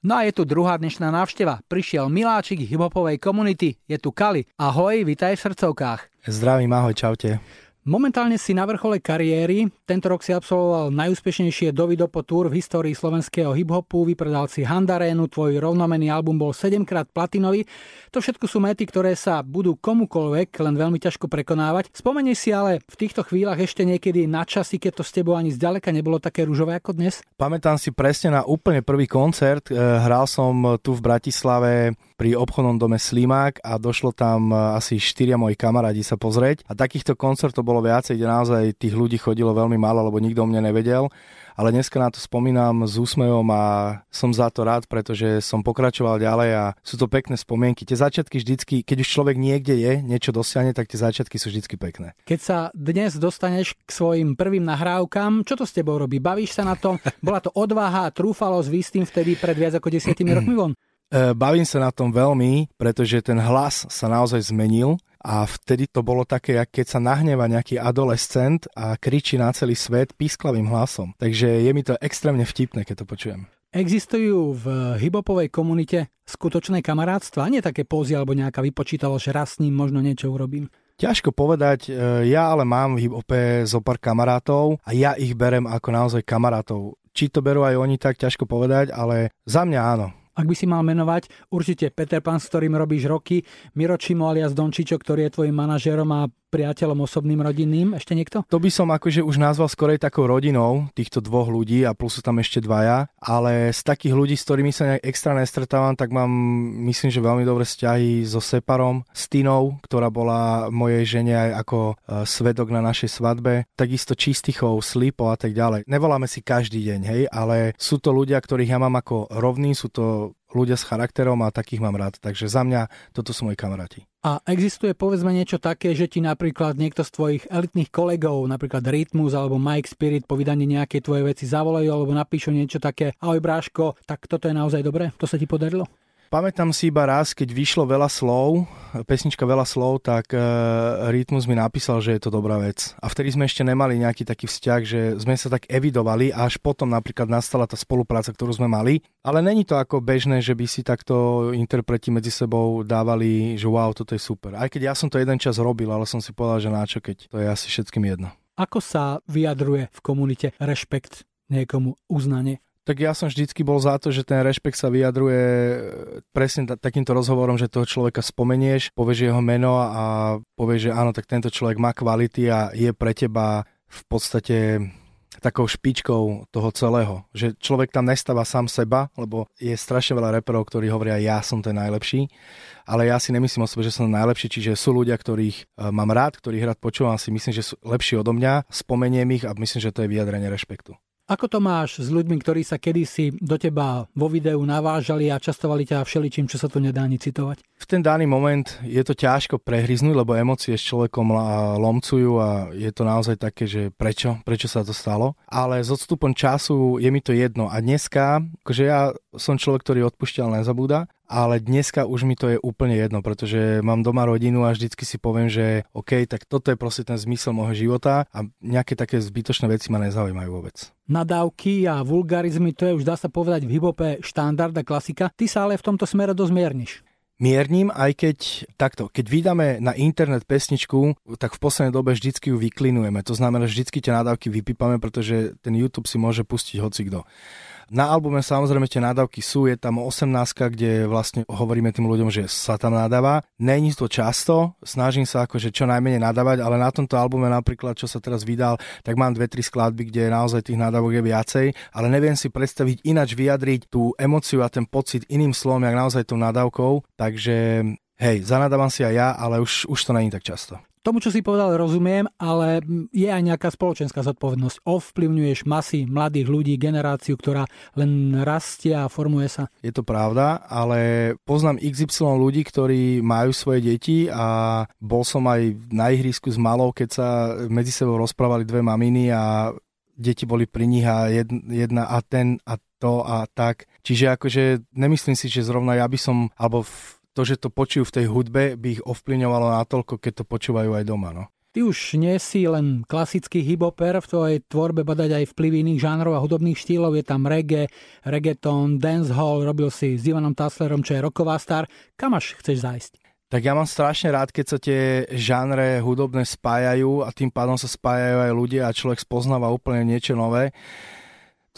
No a je tu druhá dnešná návšteva. Prišiel miláčik hiphopovej komunity. Je tu Kali. Ahoj, vitaj v srdcovkách. Zdravím, ahoj, čaute. Momentálne si na vrchole kariéry. Tento rok si absolvoval najúspešnejšie Dovidopo Tour v histórii slovenského hiphopu, vypredal si Handarénu, tvoj rovnomený album bol 7 krát platinový. To všetko sú mety, ktoré sa budú komukoľvek len veľmi ťažko prekonávať. Spomenieš si ale v týchto chvíľach ešte niekedy na časy, keď to s tebou ani zďaleka nebolo také rúžové ako dnes? Pamätám si presne na úplne prvý koncert. Eh, hral som tu v Bratislave pri obchodnom dome Slimák a došlo tam e, asi štyria moji kamarádi sa pozrieť. A takýchto koncertov bolo viacej, kde naozaj tých ľudí chodilo veľmi málo, lebo nikto o mne nevedel. Ale dneska na to spomínam s úsmevom a som za to rád, pretože som pokračoval ďalej a sú to pekné spomienky. Tie začiatky vždycky, keď už človek niekde je, niečo dosiahne, tak tie začiatky sú vždycky pekné. Keď sa dnes dostaneš k svojim prvým nahrávkam, čo to s tebou robí? Bavíš sa na tom? Bola to odvaha a trúfalo s výstým vtedy pred viac ako desiatimi rokmi von? E, bavím sa na tom veľmi, pretože ten hlas sa naozaj zmenil a vtedy to bolo také, keď sa nahneva nejaký adolescent a kričí na celý svet písklavým hlasom. Takže je mi to extrémne vtipné, keď to počujem. Existujú v hibopovej komunite skutočné kamarátstva? Nie také pózy alebo nejaká vypočítalo, že raz s ním možno niečo urobím? Ťažko povedať, e, ja ale mám v hibope zo pár kamarátov a ja ich berem ako naozaj kamarátov. Či to berú aj oni, tak ťažko povedať, ale za mňa áno ak by si mal menovať, určite Peter Pan, s ktorým robíš roky, Miro Čimo alias Dončičo, ktorý je tvojim manažerom a priateľom osobným, rodinným? Ešte niekto? To by som akože už nazval skorej takou rodinou týchto dvoch ľudí a plus sú tam ešte dvaja, ale z takých ľudí, s ktorými sa nejak extra nestretávam, tak mám myslím, že veľmi dobré vzťahy so Separom, s Tinou, ktorá bola mojej žene aj ako e, svedok na našej svadbe, takisto Čistichov, Slipov a tak ďalej. Nevoláme si každý deň, hej, ale sú to ľudia, ktorých ja mám ako rovný, sú to ľudia s charakterom a takých mám rád. Takže za mňa toto sú moji kamaráti. A existuje povedzme niečo také, že ti napríklad niekto z tvojich elitných kolegov, napríklad Rytmus alebo Mike Spirit po vydaní nejakej tvojej veci zavolajú alebo napíšu niečo také, ahoj bráško, tak toto je naozaj dobré? To sa ti podarilo? Pamätám si iba raz, keď vyšlo veľa slov, pesnička veľa slov, tak uh, Rytmus mi napísal, že je to dobrá vec. A vtedy sme ešte nemali nejaký taký vzťah, že sme sa tak evidovali a až potom napríklad nastala tá spolupráca, ktorú sme mali. Ale není to ako bežné, že by si takto interpreti medzi sebou dávali, že wow, toto je super. Aj keď ja som to jeden čas robil, ale som si povedal, že náčo, keď to je asi všetkým jedno. Ako sa vyjadruje v komunite rešpekt niekomu, uznanie? Tak ja som vždycky bol za to, že ten rešpekt sa vyjadruje e, presne t- takýmto rozhovorom, že toho človeka spomenieš, povieš jeho meno a povieš, že áno, tak tento človek má kvality a je pre teba v podstate takou špičkou toho celého. Že človek tam nestáva sám seba, lebo je strašne veľa reperov, ktorí hovoria, ja som ten najlepší, ale ja si nemyslím o sebe, že som najlepší, čiže sú ľudia, ktorých e, mám rád, ktorých rád počúvam, si myslím, že sú lepší odo mňa, spomeniem ich a myslím, že to je vyjadrenie rešpektu. Ako to máš s ľuďmi, ktorí sa kedysi do teba vo videu navážali a častovali ťa všeličím, čo sa tu nedá ani citovať? V ten daný moment je to ťažko prehryznúť, lebo emócie s človekom lomcujú a je to naozaj také, že prečo, prečo sa to stalo. Ale s odstupom času je mi to jedno. A dneska, akože ja som človek, ktorý odpúšťal nezabúda ale dneska už mi to je úplne jedno, pretože mám doma rodinu a vždycky si poviem, že OK, tak toto je proste ten zmysel môjho života a nejaké také zbytočné veci ma nezaujímajú vôbec. Nadávky a vulgarizmy, to je už dá sa povedať v hibope štandard a klasika. Ty sa ale v tomto smere dosť mierniš miernim, aj keď takto, keď vydáme na internet pesničku, tak v poslednej dobe vždycky ju vyklinujeme. To znamená, že vždycky tie nadávky vypípame, pretože ten YouTube si môže pustiť hocikto. Na albume samozrejme tie nádavky sú, je tam 18, kde vlastne hovoríme tým ľuďom, že sa tam nadáva. Není to často, snažím sa akože čo najmenej nadávať, ale na tomto albume napríklad, čo sa teraz vydal, tak mám dve, tri skladby, kde naozaj tých nádavok je viacej, ale neviem si predstaviť ináč vyjadriť tú emociu a ten pocit iným slovom, jak naozaj tou nadávkou, takže hej, zanadávam si aj ja, ale už, už to není tak často. Tomu, čo si povedal, rozumiem, ale je aj nejaká spoločenská zodpovednosť. Ovplyvňuješ masy mladých ľudí, generáciu, ktorá len rastie a formuje sa. Je to pravda, ale poznám XY ľudí, ktorí majú svoje deti a bol som aj na ihrisku s malou, keď sa medzi sebou rozprávali dve maminy a deti boli pri nich a jedna a ten a to a tak. Čiže akože nemyslím si, že zrovna ja by som, alebo v to, že to počujú v tej hudbe, by ich ovplyvňovalo natoľko, keď to počúvajú aj doma. No. Ty už nie si len klasický hiboper, v tvojej tvorbe badať aj vplyv iných žánrov a hudobných štýlov. Je tam reggae, reggaeton, dancehall, robil si s Ivanom Taslerom, čo je roková star. Kam až chceš zájsť? Tak ja mám strašne rád, keď sa tie žánre hudobné spájajú a tým pádom sa spájajú aj ľudia a človek spoznáva úplne niečo nové.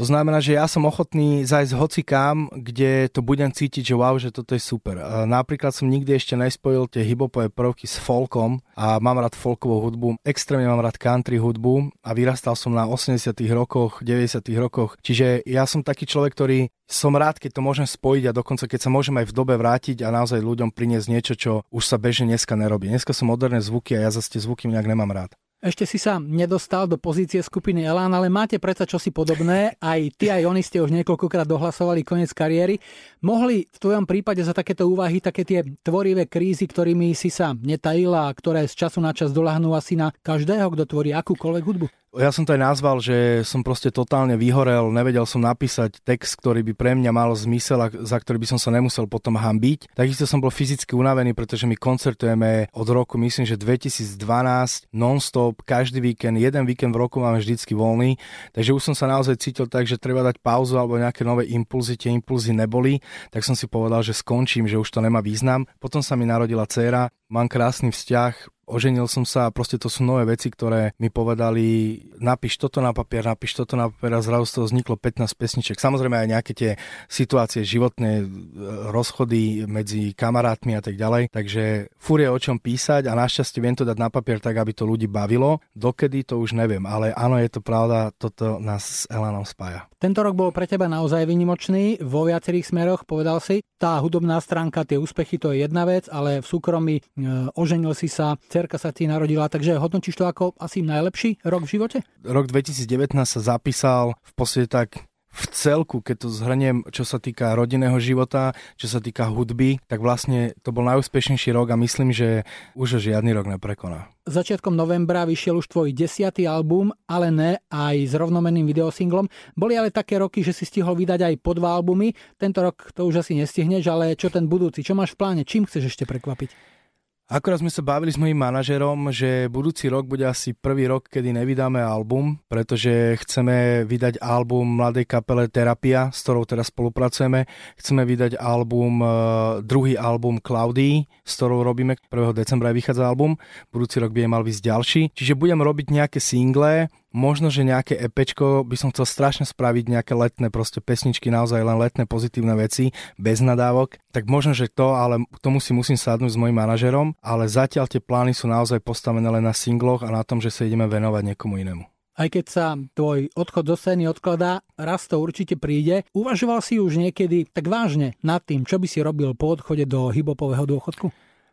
To znamená, že ja som ochotný zajsť hocikám, kde to budem cítiť, že wow, že toto je super. Napríklad som nikdy ešte nespojil tie hibopové prvky s folkom a mám rád folkovú hudbu, extrémne mám rád country hudbu a vyrastal som na 80 rokoch, 90 rokoch. Čiže ja som taký človek, ktorý som rád, keď to môžem spojiť a dokonca keď sa môžem aj v dobe vrátiť a naozaj ľuďom priniesť niečo, čo už sa bežne dneska nerobí. Dneska sú moderné zvuky a ja zase tie zvuky nejak nemám rád. Ešte si sa nedostal do pozície skupiny Elán, ale máte predsa čosi podobné. Aj ty, aj oni ste už niekoľkokrát dohlasovali koniec kariéry. Mohli v tvojom prípade za takéto úvahy také tie tvorivé krízy, ktorými si sa netajila a ktoré z času na čas doľahnú asi na každého, kto tvorí akúkoľvek hudbu? Ja som to aj nazval, že som proste totálne vyhorel, nevedel som napísať text, ktorý by pre mňa mal zmysel a za ktorý by som sa nemusel potom hambiť. Takisto som bol fyzicky unavený, pretože my koncertujeme od roku, myslím, že 2012 non-stop, každý víkend, jeden víkend v roku máme vždycky voľný, takže už som sa naozaj cítil tak, že treba dať pauzu alebo nejaké nové impulzy, tie impulzy neboli, tak som si povedal, že skončím, že už to nemá význam. Potom sa mi narodila dcéra, mám krásny vzťah, oženil som sa a proste to sú nové veci, ktoré mi povedali, napíš toto na papier, napíš toto na papier a zrazu z toho vzniklo 15 pesniček. Samozrejme aj nejaké tie situácie životné, e, rozchody medzi kamarátmi a tak ďalej. Takže fúr je o čom písať a našťastie viem to dať na papier tak, aby to ľudí bavilo. Dokedy to už neviem, ale áno, je to pravda, toto nás s Elanom spája. Tento rok bol pre teba naozaj vynimočný vo viacerých smeroch, povedal si. Tá hudobná stránka, tie úspechy, to je jedna vec, ale v súkromí e, oženil si sa, cerka sa ti narodila, takže hodnotíš to ako asi najlepší rok v živote? Rok 2019 sa zapísal v podstate tak v celku, keď to zhrniem, čo sa týka rodinného života, čo sa týka hudby, tak vlastne to bol najúspešnejší rok a myslím, že už žiadny rok neprekoná. Začiatkom novembra vyšiel už tvoj desiatý album, ale ne aj s rovnomenným videosinglom. Boli ale také roky, že si stihol vydať aj po dva albumy. Tento rok to už asi nestihneš, ale čo ten budúci? Čo máš v pláne? Čím chceš ešte prekvapiť? Akorát sme sa bavili s mojím manažerom, že budúci rok bude asi prvý rok, kedy nevydáme album, pretože chceme vydať album mladej kapele Terapia, s ktorou teraz spolupracujeme. Chceme vydať album, e, druhý album Cloudy, s ktorou robíme. 1. decembra vychádza album, budúci rok by je mal vysť ďalší. Čiže budem robiť nejaké single, možno, že nejaké EPčko by som chcel strašne spraviť nejaké letné proste pesničky, naozaj len letné pozitívne veci, bez nadávok, tak možno, že to, ale k tomu si musím sadnúť s mojim manažerom, ale zatiaľ tie plány sú naozaj postavené len na singloch a na tom, že sa ideme venovať niekomu inému. Aj keď sa tvoj odchod do scény odkladá, raz to určite príde. Uvažoval si už niekedy tak vážne nad tým, čo by si robil po odchode do hybopového dôchodku?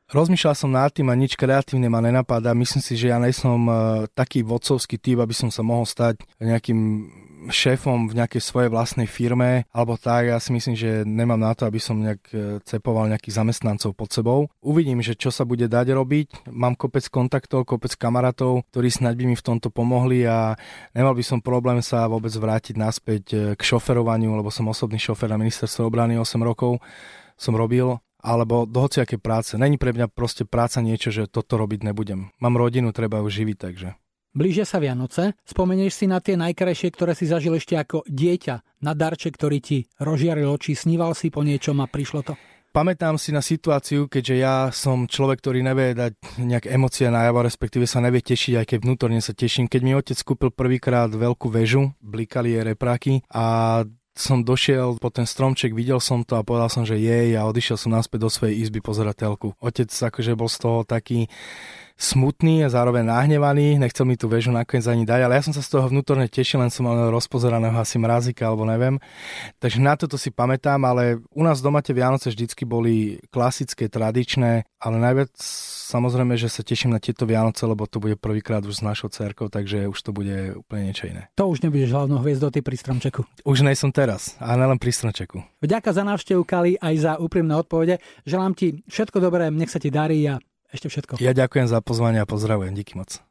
Rozmýšľal som nad tým a nič kreatívne ma nenapadá. Myslím si, že ja nejsom uh, taký vodcovský typ, aby som sa mohol stať nejakým šéfom v nejakej svojej vlastnej firme alebo tak. Ja si myslím, že nemám na to, aby som nejak e, cepoval nejakých zamestnancov pod sebou. Uvidím, že čo sa bude dať robiť. Mám kopec kontaktov, kopec kamarátov, ktorí snáď by mi v tomto pomohli a nemal by som problém sa vôbec vrátiť naspäť e, k šoferovaniu, lebo som osobný šofer na ministerstve obrany 8 rokov som robil alebo do hociaké práce. Není pre mňa proste práca niečo, že toto robiť nebudem. Mám rodinu, treba ju živiť, takže. Blížia sa Vianoce. Spomenieš si na tie najkrajšie, ktoré si zažil ešte ako dieťa, na darček, ktorý ti rozžiaril oči, sníval si po niečom a prišlo to? Pamätám si na situáciu, keďže ja som človek, ktorý nevie dať nejak emócie najavo, respektíve sa nevie tešiť, aj keď vnútorne sa teším. Keď mi otec kúpil prvýkrát veľkú väžu, blikali jej repráky a som došiel po ten stromček, videl som to a povedal som, že jej a odišiel som naspäť do svojej izby pozerať telku. Otec akože bol z toho taký smutný a zároveň nahnevaný, nechcel mi tú väžu nakoniec ani dať, ale ja som sa z toho vnútorne tešil, len som mal rozpozeraného asi mrazika alebo neviem. Takže na toto si pamätám, ale u nás doma tie Vianoce vždycky boli klasické, tradičné, ale najviac samozrejme, že sa teším na tieto Vianoce, lebo to bude prvýkrát už s našou cerkou, takže už to bude úplne niečo iné. To už nebudeš hlavnou hviezdou ty pri stromčeku. Už nej som teraz, a len pri stromčeku. Vďaka za návštevu Kali aj za úprimné odpovede. Želám ti všetko dobré, nech sa ti darí a ešte všetko. Ja ďakujem za pozvanie a pozdravujem. Díky moc.